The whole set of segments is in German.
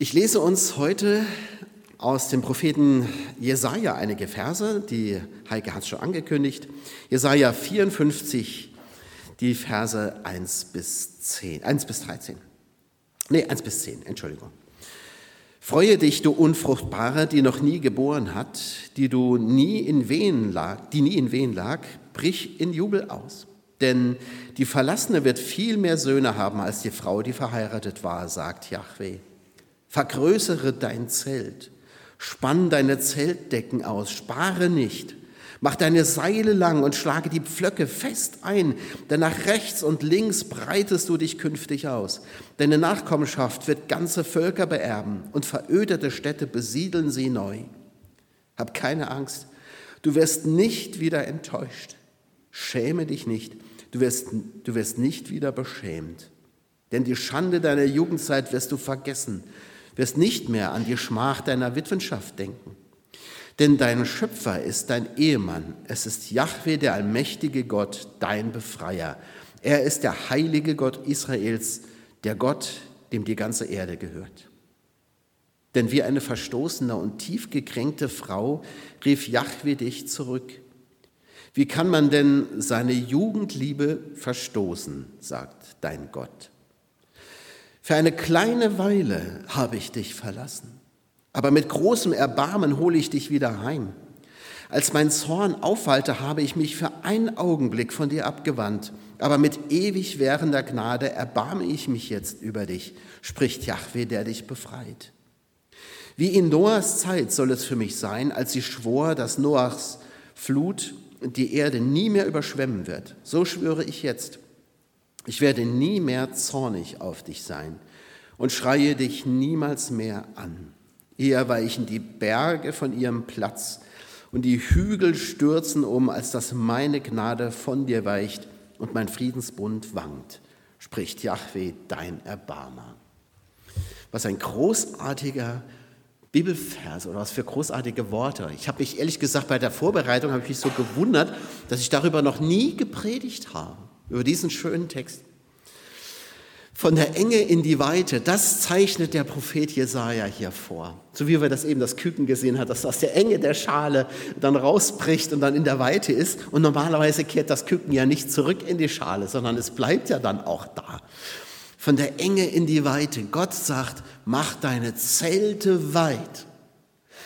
Ich lese uns heute aus dem Propheten Jesaja einige Verse, die Heike hat es schon angekündigt. Jesaja 54, die Verse 1 bis 10, 1 bis 13. Nee, 1 bis 10, Entschuldigung. Freue dich, du Unfruchtbare, die noch nie geboren hat, die du nie in Wehen lag, die nie in Wehen lag, brich in Jubel aus. Denn die Verlassene wird viel mehr Söhne haben als die Frau, die verheiratet war, sagt Yahweh. Vergrößere dein Zelt, spann deine Zeltdecken aus, spare nicht. Mach deine Seile lang und schlage die Pflöcke fest ein, denn nach rechts und links breitest du dich künftig aus. Deine Nachkommenschaft wird ganze Völker beerben und verödete Städte besiedeln sie neu. Hab keine Angst, du wirst nicht wieder enttäuscht. Schäme dich nicht, du wirst, du wirst nicht wieder beschämt. Denn die Schande deiner Jugendzeit wirst du vergessen wirst nicht mehr an die Schmach deiner Witwenschaft denken. Denn dein Schöpfer ist dein Ehemann. Es ist Jahwe, der allmächtige Gott, dein Befreier. Er ist der heilige Gott Israels, der Gott, dem die ganze Erde gehört. Denn wie eine verstoßene und tief gekränkte Frau rief Jahwe dich zurück. Wie kann man denn seine Jugendliebe verstoßen, sagt dein Gott. Für eine kleine Weile habe ich dich verlassen, aber mit großem Erbarmen hole ich dich wieder heim. Als mein Zorn aufwallte, habe ich mich für einen Augenblick von dir abgewandt, aber mit ewig währender Gnade erbarme ich mich jetzt über dich, spricht Jahwe, der dich befreit. Wie in Noahs Zeit soll es für mich sein, als sie schwor, dass Noachs Flut die Erde nie mehr überschwemmen wird. So schwöre ich jetzt. Ich werde nie mehr zornig auf dich sein und schreie dich niemals mehr an. Eher weichen die Berge von ihrem Platz und die Hügel stürzen um, als dass meine Gnade von dir weicht und mein Friedensbund wankt, spricht Jahwe, dein Erbarmer. Was ein großartiger Bibelvers oder was für großartige Worte. Ich habe mich ehrlich gesagt bei der Vorbereitung habe ich mich so gewundert, dass ich darüber noch nie gepredigt habe über diesen schönen Text. Von der Enge in die Weite, das zeichnet der Prophet Jesaja hier vor. So wie wir das eben das Küken gesehen hat, dass aus der Enge der Schale dann rausbricht und dann in der Weite ist. Und normalerweise kehrt das Küken ja nicht zurück in die Schale, sondern es bleibt ja dann auch da. Von der Enge in die Weite. Gott sagt, mach deine Zelte weit.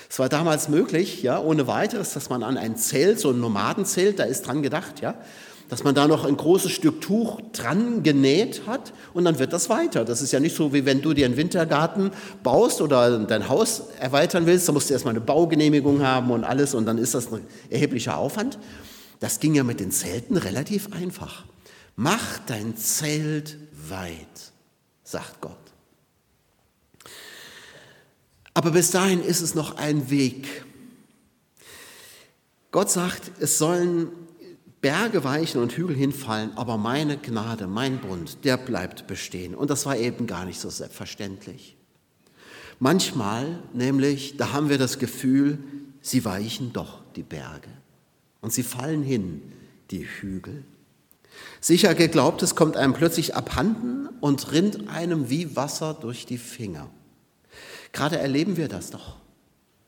Es war damals möglich, ja, ohne weiteres, dass man an ein Zelt, so ein Nomadenzelt, da ist dran gedacht, ja, dass man da noch ein großes Stück Tuch dran genäht hat und dann wird das weiter. Das ist ja nicht so, wie wenn du dir einen Wintergarten baust oder dein Haus erweitern willst, da musst du erstmal eine Baugenehmigung haben und alles und dann ist das ein erheblicher Aufwand. Das ging ja mit den Zelten relativ einfach. Mach dein Zelt weit, sagt Gott. Aber bis dahin ist es noch ein Weg. Gott sagt, es sollen Berge weichen und Hügel hinfallen, aber meine Gnade, mein Bund, der bleibt bestehen. Und das war eben gar nicht so selbstverständlich. Manchmal nämlich, da haben wir das Gefühl, sie weichen doch die Berge und sie fallen hin, die Hügel. Sicher geglaubt, es kommt einem plötzlich abhanden und rinnt einem wie Wasser durch die Finger. Gerade erleben wir das doch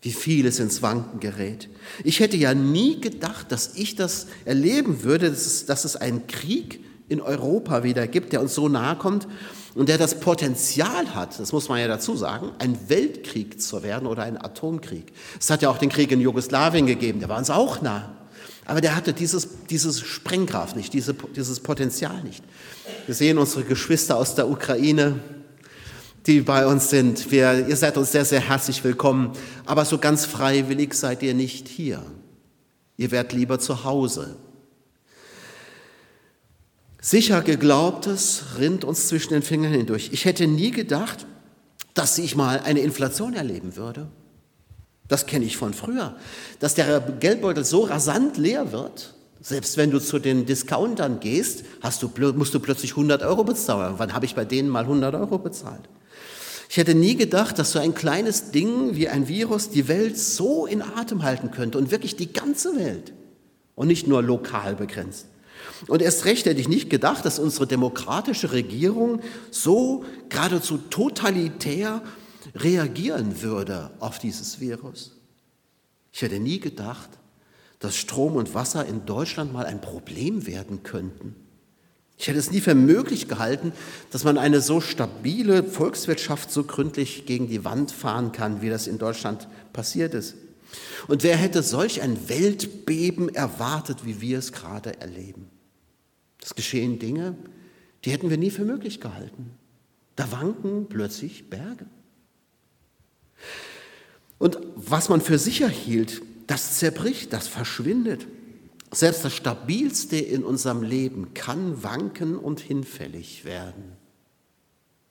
wie vieles ins Wanken gerät. Ich hätte ja nie gedacht, dass ich das erleben würde, dass es, dass es einen Krieg in Europa wieder gibt, der uns so nahe kommt und der das Potenzial hat, das muss man ja dazu sagen, ein Weltkrieg zu werden oder ein Atomkrieg. Es hat ja auch den Krieg in Jugoslawien gegeben, der war uns auch nah. Aber der hatte dieses, dieses Sprengkraft nicht, diese, dieses Potenzial nicht. Wir sehen unsere Geschwister aus der Ukraine, die bei uns sind. Wir, ihr seid uns sehr, sehr herzlich willkommen. Aber so ganz freiwillig seid ihr nicht hier. Ihr werdet lieber zu Hause. Sicher geglaubtes rinnt uns zwischen den Fingern hindurch. Ich hätte nie gedacht, dass ich mal eine Inflation erleben würde. Das kenne ich von früher. Dass der Geldbeutel so rasant leer wird, selbst wenn du zu den Discountern gehst, du, musst du plötzlich 100 Euro bezahlen. Wann habe ich bei denen mal 100 Euro bezahlt? Ich hätte nie gedacht, dass so ein kleines Ding wie ein Virus die Welt so in Atem halten könnte und wirklich die ganze Welt und nicht nur lokal begrenzt. Und erst recht hätte ich nicht gedacht, dass unsere demokratische Regierung so geradezu totalitär reagieren würde auf dieses Virus. Ich hätte nie gedacht, dass Strom und Wasser in Deutschland mal ein Problem werden könnten. Ich hätte es nie für möglich gehalten, dass man eine so stabile Volkswirtschaft so gründlich gegen die Wand fahren kann, wie das in Deutschland passiert ist. Und wer hätte solch ein Weltbeben erwartet, wie wir es gerade erleben? Es geschehen Dinge, die hätten wir nie für möglich gehalten. Da wanken plötzlich Berge. Und was man für sicher hielt, das zerbricht, das verschwindet. Selbst das Stabilste in unserem Leben kann wanken und hinfällig werden.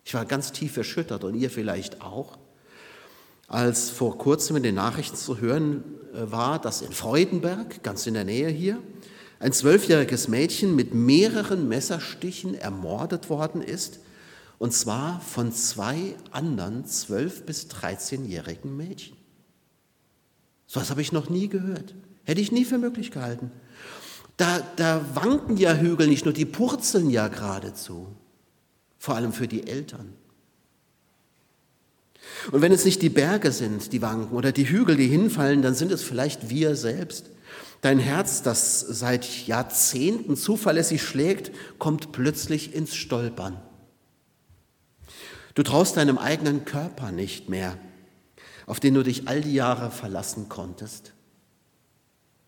Ich war ganz tief erschüttert und ihr vielleicht auch, als vor kurzem in den Nachrichten zu hören äh, war, dass in Freudenberg, ganz in der Nähe hier, ein zwölfjähriges Mädchen mit mehreren Messerstichen ermordet worden ist, und zwar von zwei anderen zwölf- bis dreizehnjährigen Mädchen. So etwas habe ich noch nie gehört. Hätte ich nie für möglich gehalten. Da, da wanken ja Hügel nicht nur, die purzeln ja geradezu. Vor allem für die Eltern. Und wenn es nicht die Berge sind, die wanken, oder die Hügel, die hinfallen, dann sind es vielleicht wir selbst. Dein Herz, das seit Jahrzehnten zuverlässig schlägt, kommt plötzlich ins Stolpern. Du traust deinem eigenen Körper nicht mehr, auf den du dich all die Jahre verlassen konntest.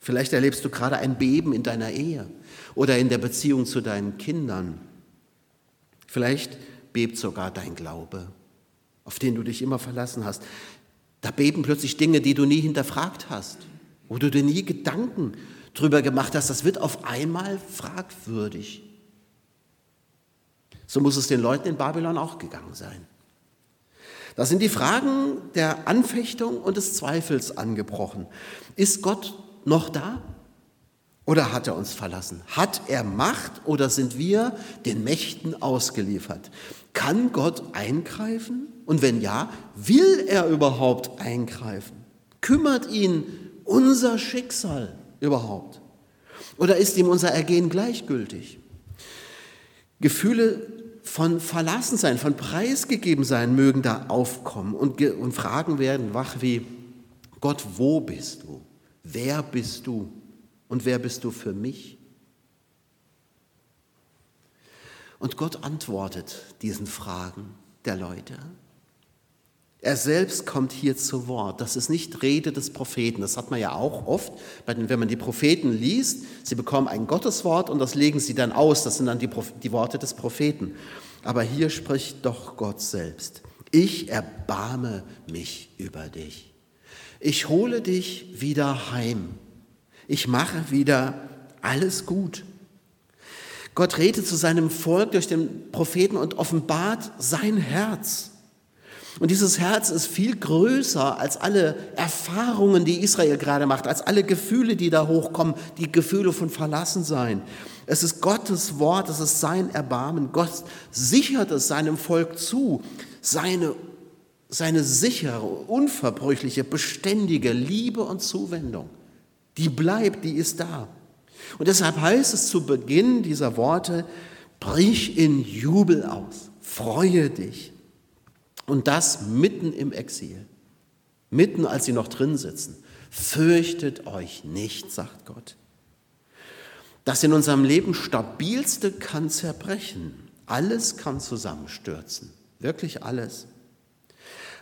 Vielleicht erlebst du gerade ein Beben in deiner Ehe oder in der Beziehung zu deinen Kindern. Vielleicht bebt sogar dein Glaube, auf den du dich immer verlassen hast. Da beben plötzlich Dinge, die du nie hinterfragt hast, wo du dir nie Gedanken drüber gemacht hast. Das wird auf einmal fragwürdig. So muss es den Leuten in Babylon auch gegangen sein. Da sind die Fragen der Anfechtung und des Zweifels angebrochen. Ist Gott noch da? Oder hat er uns verlassen? Hat er Macht oder sind wir den Mächten ausgeliefert? Kann Gott eingreifen? Und wenn ja, will er überhaupt eingreifen? Kümmert ihn unser Schicksal überhaupt? Oder ist ihm unser Ergehen gleichgültig? Gefühle von Verlassensein, von Preisgegebensein mögen da aufkommen und, und Fragen werden wach wie, Gott, wo bist du? Wer bist du und wer bist du für mich? Und Gott antwortet diesen Fragen der Leute. Er selbst kommt hier zu Wort. Das ist nicht Rede des Propheten. Das hat man ja auch oft, wenn man die Propheten liest. Sie bekommen ein Gotteswort und das legen sie dann aus. Das sind dann die, die Worte des Propheten. Aber hier spricht doch Gott selbst. Ich erbarme mich über dich. Ich hole dich wieder heim. Ich mache wieder alles gut. Gott redet zu seinem Volk durch den Propheten und offenbart sein Herz. Und dieses Herz ist viel größer als alle Erfahrungen, die Israel gerade macht, als alle Gefühle, die da hochkommen, die Gefühle von Verlassensein. Es ist Gottes Wort, es ist sein Erbarmen. Gott sichert es seinem Volk zu, seine seine sichere, unverbrüchliche, beständige Liebe und Zuwendung. Die bleibt, die ist da. Und deshalb heißt es zu Beginn dieser Worte, brich in Jubel aus, freue dich. Und das mitten im Exil, mitten als sie noch drin sitzen. Fürchtet euch nicht, sagt Gott. Das in unserem Leben stabilste kann zerbrechen. Alles kann zusammenstürzen. Wirklich alles.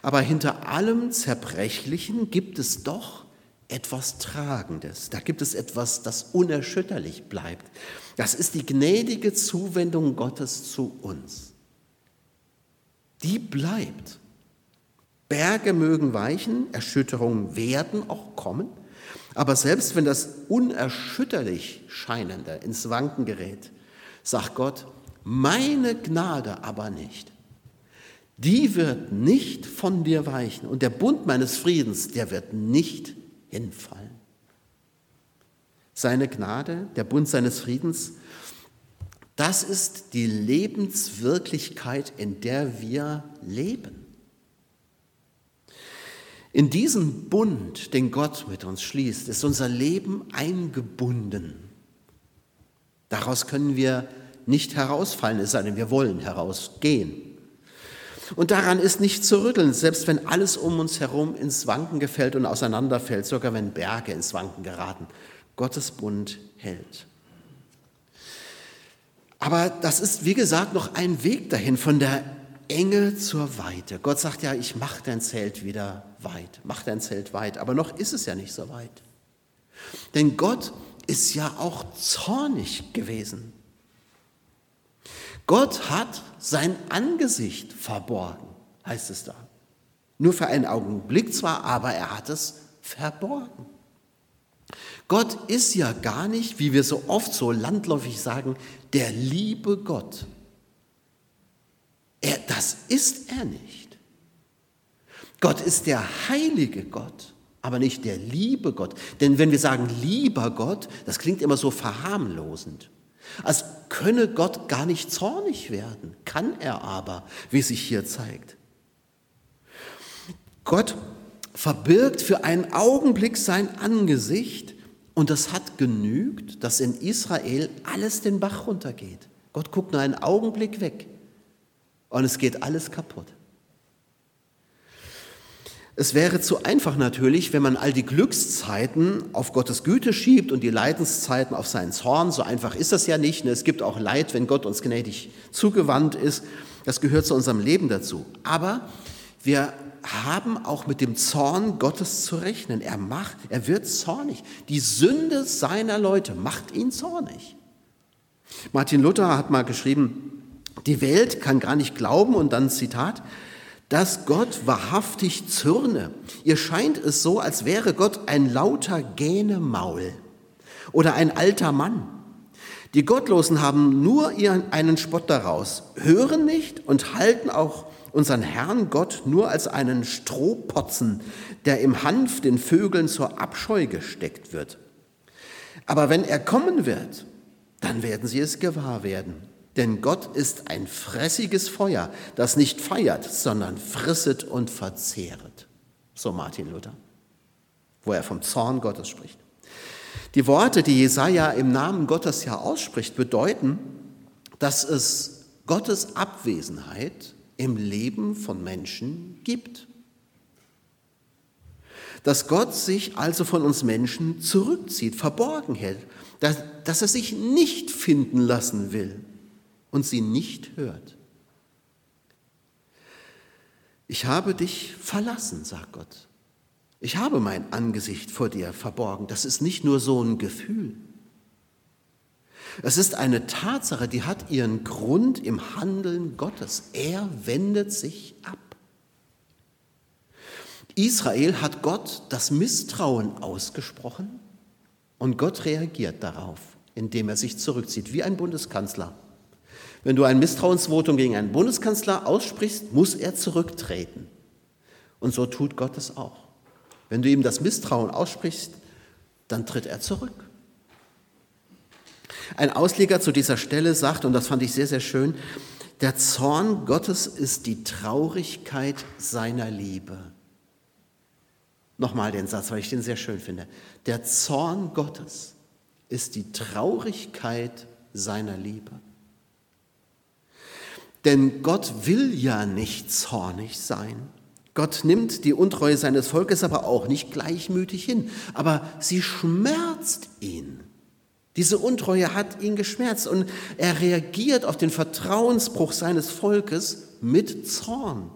Aber hinter allem Zerbrechlichen gibt es doch etwas Tragendes. Da gibt es etwas, das unerschütterlich bleibt. Das ist die gnädige Zuwendung Gottes zu uns. Die bleibt. Berge mögen weichen, Erschütterungen werden auch kommen, aber selbst wenn das unerschütterlich Scheinende ins Wanken gerät, sagt Gott, meine Gnade aber nicht die wird nicht von dir weichen und der Bund meines Friedens, der wird nicht hinfallen. Seine Gnade, der Bund seines Friedens, das ist die Lebenswirklichkeit, in der wir leben. In diesen Bund, den Gott mit uns schließt, ist unser Leben eingebunden. Daraus können wir nicht herausfallen, es sei denn, wir wollen herausgehen. Und daran ist nicht zu rütteln, selbst wenn alles um uns herum ins Wanken gefällt und auseinanderfällt, sogar wenn Berge ins Wanken geraten. Gottes Bund hält. Aber das ist, wie gesagt, noch ein Weg dahin von der Enge zur Weite. Gott sagt ja, ich mache dein Zelt wieder weit, mach dein Zelt weit, aber noch ist es ja nicht so weit. Denn Gott ist ja auch zornig gewesen. Gott hat sein Angesicht verborgen, heißt es da. Nur für einen Augenblick zwar, aber er hat es verborgen. Gott ist ja gar nicht, wie wir so oft so landläufig sagen, der liebe Gott. Er, das ist er nicht. Gott ist der heilige Gott, aber nicht der liebe Gott. Denn wenn wir sagen lieber Gott, das klingt immer so verharmlosend. Als könne Gott gar nicht zornig werden, kann er aber, wie sich hier zeigt. Gott verbirgt für einen Augenblick sein Angesicht und das hat genügt, dass in Israel alles den Bach runtergeht. Gott guckt nur einen Augenblick weg und es geht alles kaputt. Es wäre zu einfach natürlich, wenn man all die Glückszeiten auf Gottes Güte schiebt und die Leidenszeiten auf seinen Zorn. So einfach ist das ja nicht. Ne? Es gibt auch Leid, wenn Gott uns gnädig zugewandt ist. Das gehört zu unserem Leben dazu. Aber wir haben auch mit dem Zorn Gottes zu rechnen. Er macht, er wird zornig. Die Sünde seiner Leute macht ihn zornig. Martin Luther hat mal geschrieben, die Welt kann gar nicht glauben und dann Zitat, dass Gott wahrhaftig zürne. Ihr scheint es so, als wäre Gott ein lauter Gänemaul oder ein alter Mann. Die Gottlosen haben nur ihren, einen Spott daraus, hören nicht und halten auch unseren Herrn Gott nur als einen Strohpotzen, der im Hanf den Vögeln zur Abscheu gesteckt wird. Aber wenn er kommen wird, dann werden sie es gewahr werden. Denn Gott ist ein fressiges Feuer, das nicht feiert, sondern frisset und verzehret. So Martin Luther, wo er vom Zorn Gottes spricht. Die Worte, die Jesaja im Namen Gottes ja ausspricht, bedeuten, dass es Gottes Abwesenheit im Leben von Menschen gibt. Dass Gott sich also von uns Menschen zurückzieht, verborgen hält, dass, dass er sich nicht finden lassen will und sie nicht hört. Ich habe dich verlassen, sagt Gott. Ich habe mein Angesicht vor dir verborgen. Das ist nicht nur so ein Gefühl. Es ist eine Tatsache, die hat ihren Grund im Handeln Gottes. Er wendet sich ab. Israel hat Gott das Misstrauen ausgesprochen und Gott reagiert darauf, indem er sich zurückzieht, wie ein Bundeskanzler. Wenn du ein Misstrauensvotum gegen einen Bundeskanzler aussprichst, muss er zurücktreten. Und so tut Gott es auch. Wenn du ihm das Misstrauen aussprichst, dann tritt er zurück. Ein Ausleger zu dieser Stelle sagt, und das fand ich sehr, sehr schön, der Zorn Gottes ist die Traurigkeit seiner Liebe. Nochmal den Satz, weil ich den sehr schön finde. Der Zorn Gottes ist die Traurigkeit seiner Liebe. Denn Gott will ja nicht zornig sein. Gott nimmt die Untreue seines Volkes aber auch nicht gleichmütig hin. Aber sie schmerzt ihn. Diese Untreue hat ihn geschmerzt und er reagiert auf den Vertrauensbruch seines Volkes mit Zorn.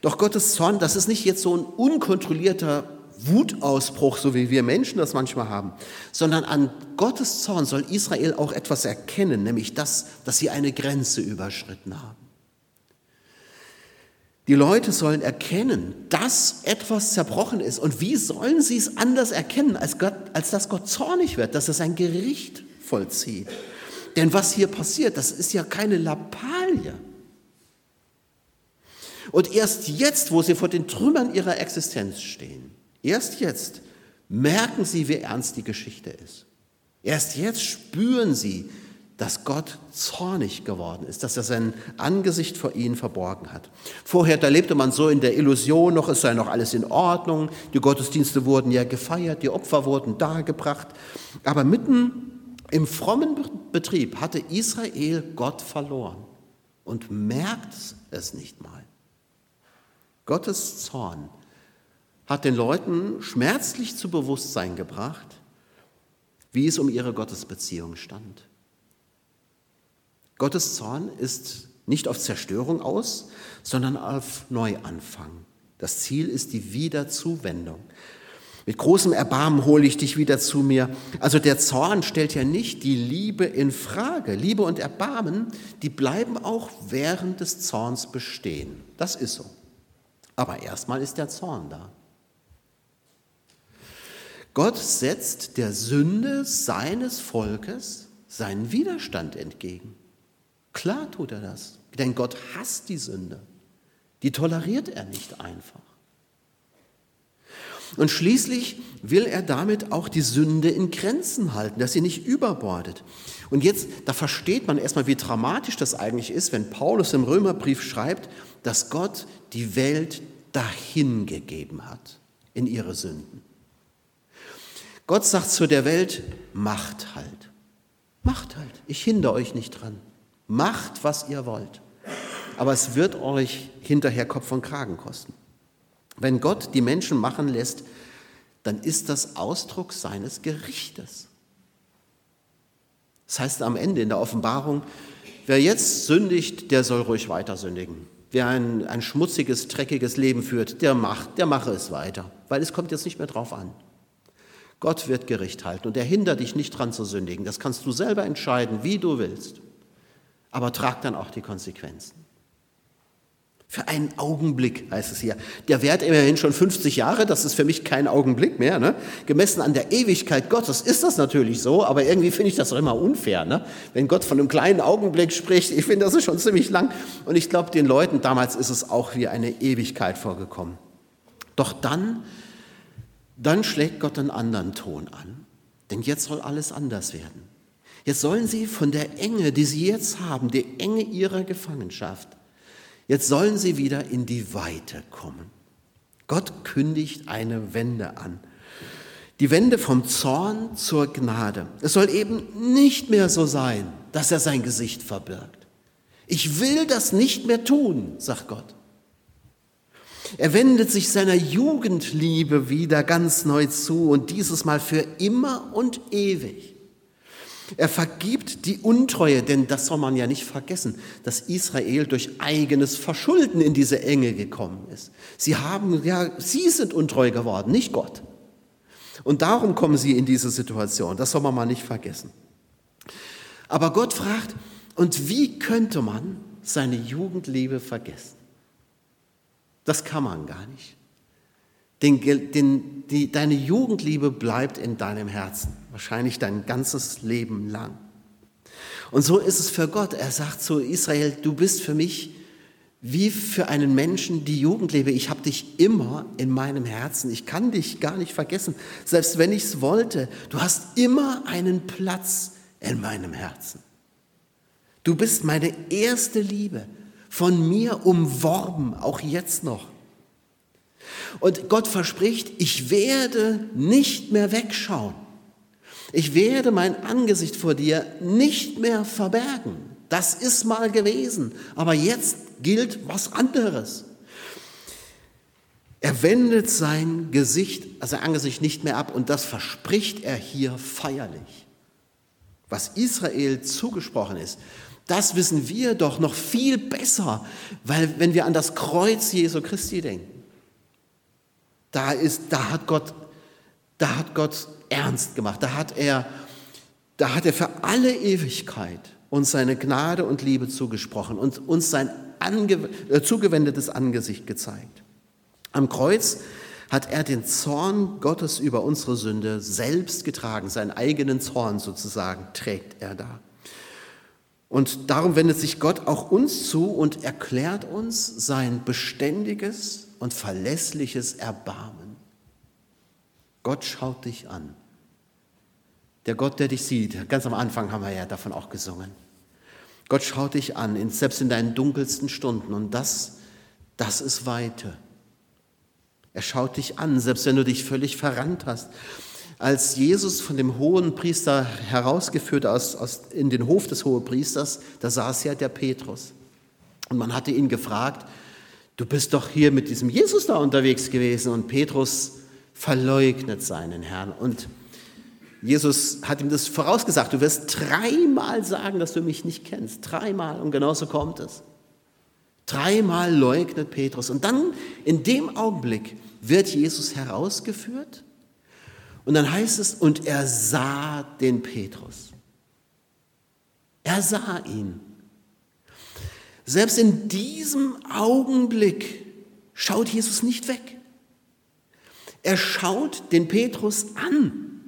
Doch Gottes Zorn, das ist nicht jetzt so ein unkontrollierter Wutausbruch, so wie wir Menschen das manchmal haben, sondern an Gottes Zorn soll Israel auch etwas erkennen, nämlich das, dass sie eine Grenze überschritten haben. Die Leute sollen erkennen, dass etwas zerbrochen ist. Und wie sollen sie es anders erkennen, als, Gott, als dass Gott zornig wird, dass er sein Gericht vollzieht? Denn was hier passiert, das ist ja keine Lappalie. Und erst jetzt, wo sie vor den Trümmern ihrer Existenz stehen, Erst jetzt merken sie, wie ernst die Geschichte ist. Erst jetzt spüren sie, dass Gott zornig geworden ist, dass er sein Angesicht vor ihnen verborgen hat. Vorher, da lebte man so in der Illusion noch, es sei noch alles in Ordnung, die Gottesdienste wurden ja gefeiert, die Opfer wurden dargebracht, aber mitten im frommen Betrieb hatte Israel Gott verloren. und merkt es nicht mal. Gottes Zorn hat den Leuten schmerzlich zu Bewusstsein gebracht, wie es um ihre Gottesbeziehung stand. Gottes Zorn ist nicht auf Zerstörung aus, sondern auf Neuanfang. Das Ziel ist die Wiederzuwendung. Mit großem Erbarmen hole ich dich wieder zu mir. Also der Zorn stellt ja nicht die Liebe in Frage. Liebe und Erbarmen, die bleiben auch während des Zorns bestehen. Das ist so. Aber erstmal ist der Zorn da. Gott setzt der Sünde seines Volkes seinen Widerstand entgegen. Klar tut er das, denn Gott hasst die Sünde. Die toleriert er nicht einfach. Und schließlich will er damit auch die Sünde in Grenzen halten, dass sie nicht überbordet. Und jetzt, da versteht man erstmal, wie dramatisch das eigentlich ist, wenn Paulus im Römerbrief schreibt, dass Gott die Welt dahingegeben hat in ihre Sünden. Gott sagt zu der Welt, macht halt. Macht halt. Ich hindere euch nicht dran. Macht, was ihr wollt. Aber es wird euch hinterher Kopf und Kragen kosten. Wenn Gott die Menschen machen lässt, dann ist das Ausdruck seines Gerichtes. Das heißt am Ende in der Offenbarung, wer jetzt sündigt, der soll ruhig weiter sündigen. Wer ein, ein schmutziges, dreckiges Leben führt, der macht, der mache es weiter, weil es kommt jetzt nicht mehr drauf an. Gott wird Gericht halten und er hindert dich nicht dran zu sündigen. Das kannst du selber entscheiden, wie du willst. Aber trag dann auch die Konsequenzen. Für einen Augenblick heißt es hier. Der währt immerhin schon 50 Jahre, das ist für mich kein Augenblick mehr. Ne? Gemessen an der Ewigkeit Gottes ist das natürlich so, aber irgendwie finde ich das auch immer unfair. Ne? Wenn Gott von einem kleinen Augenblick spricht, ich finde, das ist schon ziemlich lang. Und ich glaube, den Leuten damals ist es auch wie eine Ewigkeit vorgekommen. Doch dann, dann schlägt Gott einen anderen Ton an. Denn jetzt soll alles anders werden. Jetzt sollen sie von der Enge, die sie jetzt haben, die Enge ihrer Gefangenschaft, Jetzt sollen sie wieder in die Weite kommen. Gott kündigt eine Wende an. Die Wende vom Zorn zur Gnade. Es soll eben nicht mehr so sein, dass er sein Gesicht verbirgt. Ich will das nicht mehr tun, sagt Gott. Er wendet sich seiner Jugendliebe wieder ganz neu zu und dieses Mal für immer und ewig. Er vergibt die Untreue, denn das soll man ja nicht vergessen, dass Israel durch eigenes Verschulden in diese Enge gekommen ist. Sie haben, ja, sie sind untreu geworden, nicht Gott. Und darum kommen sie in diese Situation. Das soll man mal nicht vergessen. Aber Gott fragt, und wie könnte man seine Jugendliebe vergessen? Das kann man gar nicht. Den, den, die, deine Jugendliebe bleibt in deinem Herzen, wahrscheinlich dein ganzes Leben lang. Und so ist es für Gott. Er sagt zu Israel, du bist für mich wie für einen Menschen die Jugendliebe. Ich habe dich immer in meinem Herzen. Ich kann dich gar nicht vergessen, selbst wenn ich es wollte. Du hast immer einen Platz in meinem Herzen. Du bist meine erste Liebe, von mir umworben, auch jetzt noch. Und Gott verspricht, ich werde nicht mehr wegschauen. Ich werde mein Angesicht vor dir nicht mehr verbergen. Das ist mal gewesen, aber jetzt gilt was anderes. Er wendet sein Gesicht, also sein Angesicht nicht mehr ab und das verspricht er hier feierlich. Was Israel zugesprochen ist, das wissen wir doch noch viel besser, weil wenn wir an das Kreuz Jesu Christi denken, da, ist, da, hat Gott, da hat Gott ernst gemacht. Da hat, er, da hat er für alle Ewigkeit uns seine Gnade und Liebe zugesprochen und uns sein ange, äh, zugewendetes Angesicht gezeigt. Am Kreuz hat er den Zorn Gottes über unsere Sünde selbst getragen, seinen eigenen Zorn sozusagen trägt er da. Und darum wendet sich Gott auch uns zu und erklärt uns sein beständiges und verlässliches Erbarmen. Gott schaut dich an. Der Gott, der dich sieht. Ganz am Anfang haben wir ja davon auch gesungen. Gott schaut dich an, selbst in deinen dunkelsten Stunden. Und das, das ist Weite. Er schaut dich an, selbst wenn du dich völlig verrannt hast. Als Jesus von dem hohen Priester herausgeführt aus, aus, in den Hof des Hohepriesters, da saß ja der Petrus. Und man hatte ihn gefragt, du bist doch hier mit diesem Jesus da unterwegs gewesen. Und Petrus verleugnet seinen Herrn. Und Jesus hat ihm das vorausgesagt, du wirst dreimal sagen, dass du mich nicht kennst. Dreimal. Und genauso kommt es. Dreimal leugnet Petrus. Und dann in dem Augenblick wird Jesus herausgeführt. Und dann heißt es, und er sah den Petrus. Er sah ihn. Selbst in diesem Augenblick schaut Jesus nicht weg. Er schaut den Petrus an.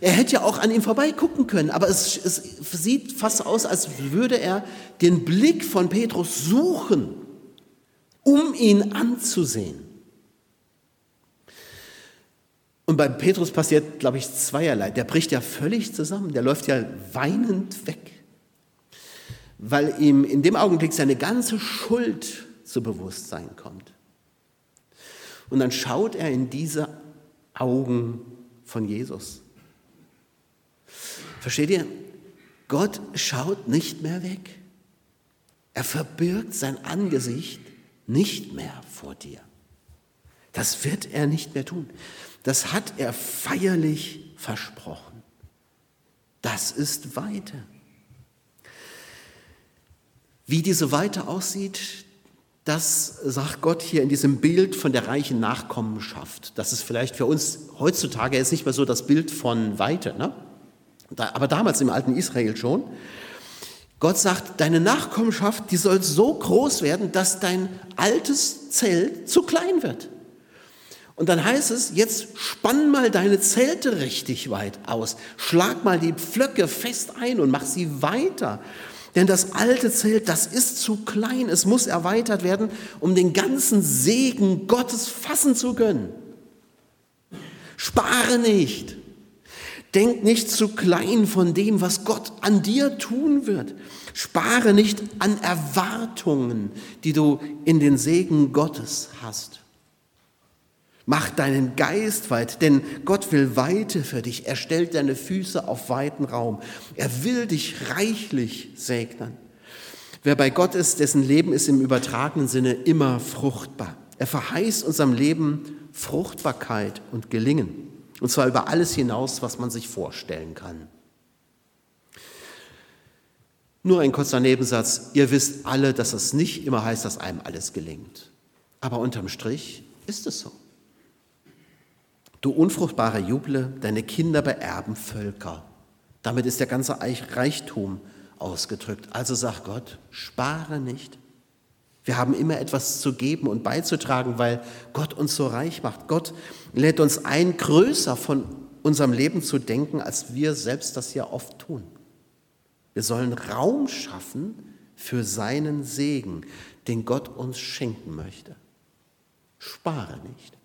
Er hätte ja auch an ihm vorbeigucken können, aber es, es, sieht fast aus, als würde er den Blick von Petrus suchen, um ihn anzusehen. Und bei Petrus passiert, glaube ich, zweierlei. Der bricht ja völlig zusammen, der läuft ja weinend weg, weil ihm in dem Augenblick seine ganze Schuld zu Bewusstsein kommt. Und dann schaut er in diese Augen von Jesus. Versteht ihr? Gott schaut nicht mehr weg. Er verbirgt sein Angesicht nicht mehr vor dir. Das wird er nicht mehr tun. Das hat er feierlich versprochen. Das ist Weite. Wie diese Weite aussieht, das sagt Gott hier in diesem Bild von der reichen Nachkommenschaft. Das ist vielleicht für uns heutzutage jetzt nicht mehr so das Bild von Weite, ne? aber damals im alten Israel schon. Gott sagt, deine Nachkommenschaft, die soll so groß werden, dass dein altes Zelt zu klein wird. Und dann heißt es, jetzt spann mal deine Zelte richtig weit aus, schlag mal die Pflöcke fest ein und mach sie weiter. Denn das alte Zelt, das ist zu klein, es muss erweitert werden, um den ganzen Segen Gottes fassen zu können. Spare nicht. Denk nicht zu klein von dem, was Gott an dir tun wird. Spare nicht an Erwartungen, die du in den Segen Gottes hast. Mach deinen Geist weit, denn Gott will Weite für dich. Er stellt deine Füße auf weiten Raum. Er will dich reichlich segnen. Wer bei Gott ist, dessen Leben ist im übertragenen Sinne immer fruchtbar. Er verheißt unserem Leben Fruchtbarkeit und Gelingen. Und zwar über alles hinaus, was man sich vorstellen kann. Nur ein kurzer Nebensatz. Ihr wisst alle, dass es nicht immer heißt, dass einem alles gelingt. Aber unterm Strich ist es so. Du unfruchtbare Juble, deine Kinder beerben Völker. Damit ist der ganze Reichtum ausgedrückt. Also sagt Gott, spare nicht. Wir haben immer etwas zu geben und beizutragen, weil Gott uns so reich macht. Gott lädt uns ein, größer von unserem Leben zu denken, als wir selbst das ja oft tun. Wir sollen Raum schaffen für seinen Segen, den Gott uns schenken möchte. Spare nicht.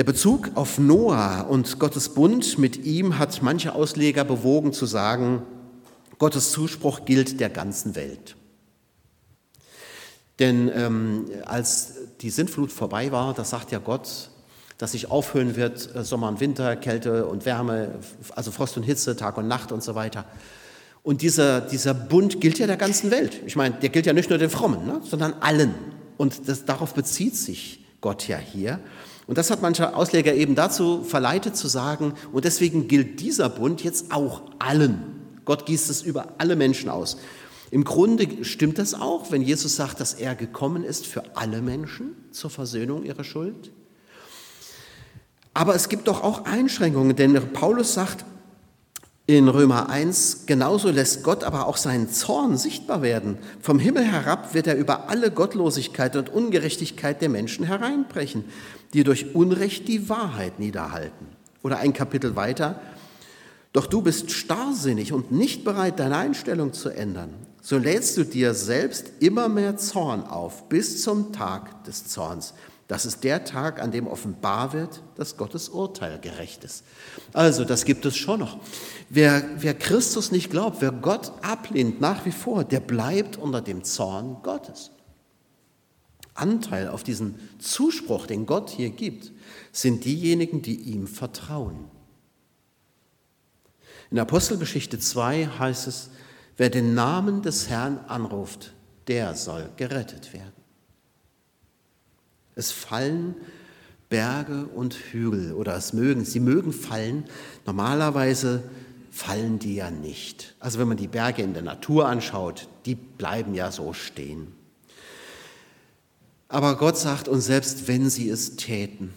Der Bezug auf Noah und Gottes Bund mit ihm hat manche Ausleger bewogen zu sagen, Gottes Zuspruch gilt der ganzen Welt. Denn ähm, als die Sintflut vorbei war, da sagt ja Gott, dass sich aufhören wird äh, Sommer und Winter, Kälte und Wärme, also Frost und Hitze, Tag und Nacht und so weiter. Und dieser, dieser Bund gilt ja der ganzen Welt. Ich meine, der gilt ja nicht nur den Frommen, ne, sondern allen. Und das, darauf bezieht sich Gott ja hier. Und das hat manche Ausleger eben dazu verleitet zu sagen, und deswegen gilt dieser Bund jetzt auch allen. Gott gießt es über alle Menschen aus. Im Grunde stimmt das auch, wenn Jesus sagt, dass er gekommen ist für alle Menschen zur Versöhnung ihrer Schuld. Aber es gibt doch auch Einschränkungen, denn Paulus sagt in Römer 1, genauso lässt Gott aber auch seinen Zorn sichtbar werden. Vom Himmel herab wird er über alle Gottlosigkeit und Ungerechtigkeit der Menschen hereinbrechen die durch Unrecht die Wahrheit niederhalten. Oder ein Kapitel weiter, doch du bist starrsinnig und nicht bereit, deine Einstellung zu ändern. So lädst du dir selbst immer mehr Zorn auf bis zum Tag des Zorns. Das ist der Tag, an dem offenbar wird, dass Gottes Urteil gerecht ist. Also, das gibt es schon noch. Wer, wer Christus nicht glaubt, wer Gott ablehnt nach wie vor, der bleibt unter dem Zorn Gottes. Anteil auf diesen Zuspruch, den Gott hier gibt, sind diejenigen, die ihm vertrauen. In Apostelgeschichte 2 heißt es, wer den Namen des Herrn anruft, der soll gerettet werden. Es fallen Berge und Hügel oder es mögen, sie mögen fallen. Normalerweise fallen die ja nicht. Also wenn man die Berge in der Natur anschaut, die bleiben ja so stehen. Aber Gott sagt uns, selbst wenn sie es täten,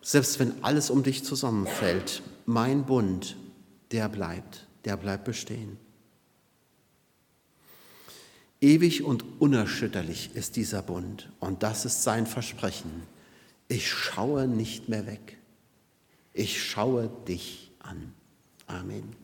selbst wenn alles um dich zusammenfällt, mein Bund, der bleibt, der bleibt bestehen. Ewig und unerschütterlich ist dieser Bund und das ist sein Versprechen. Ich schaue nicht mehr weg. Ich schaue dich an. Amen.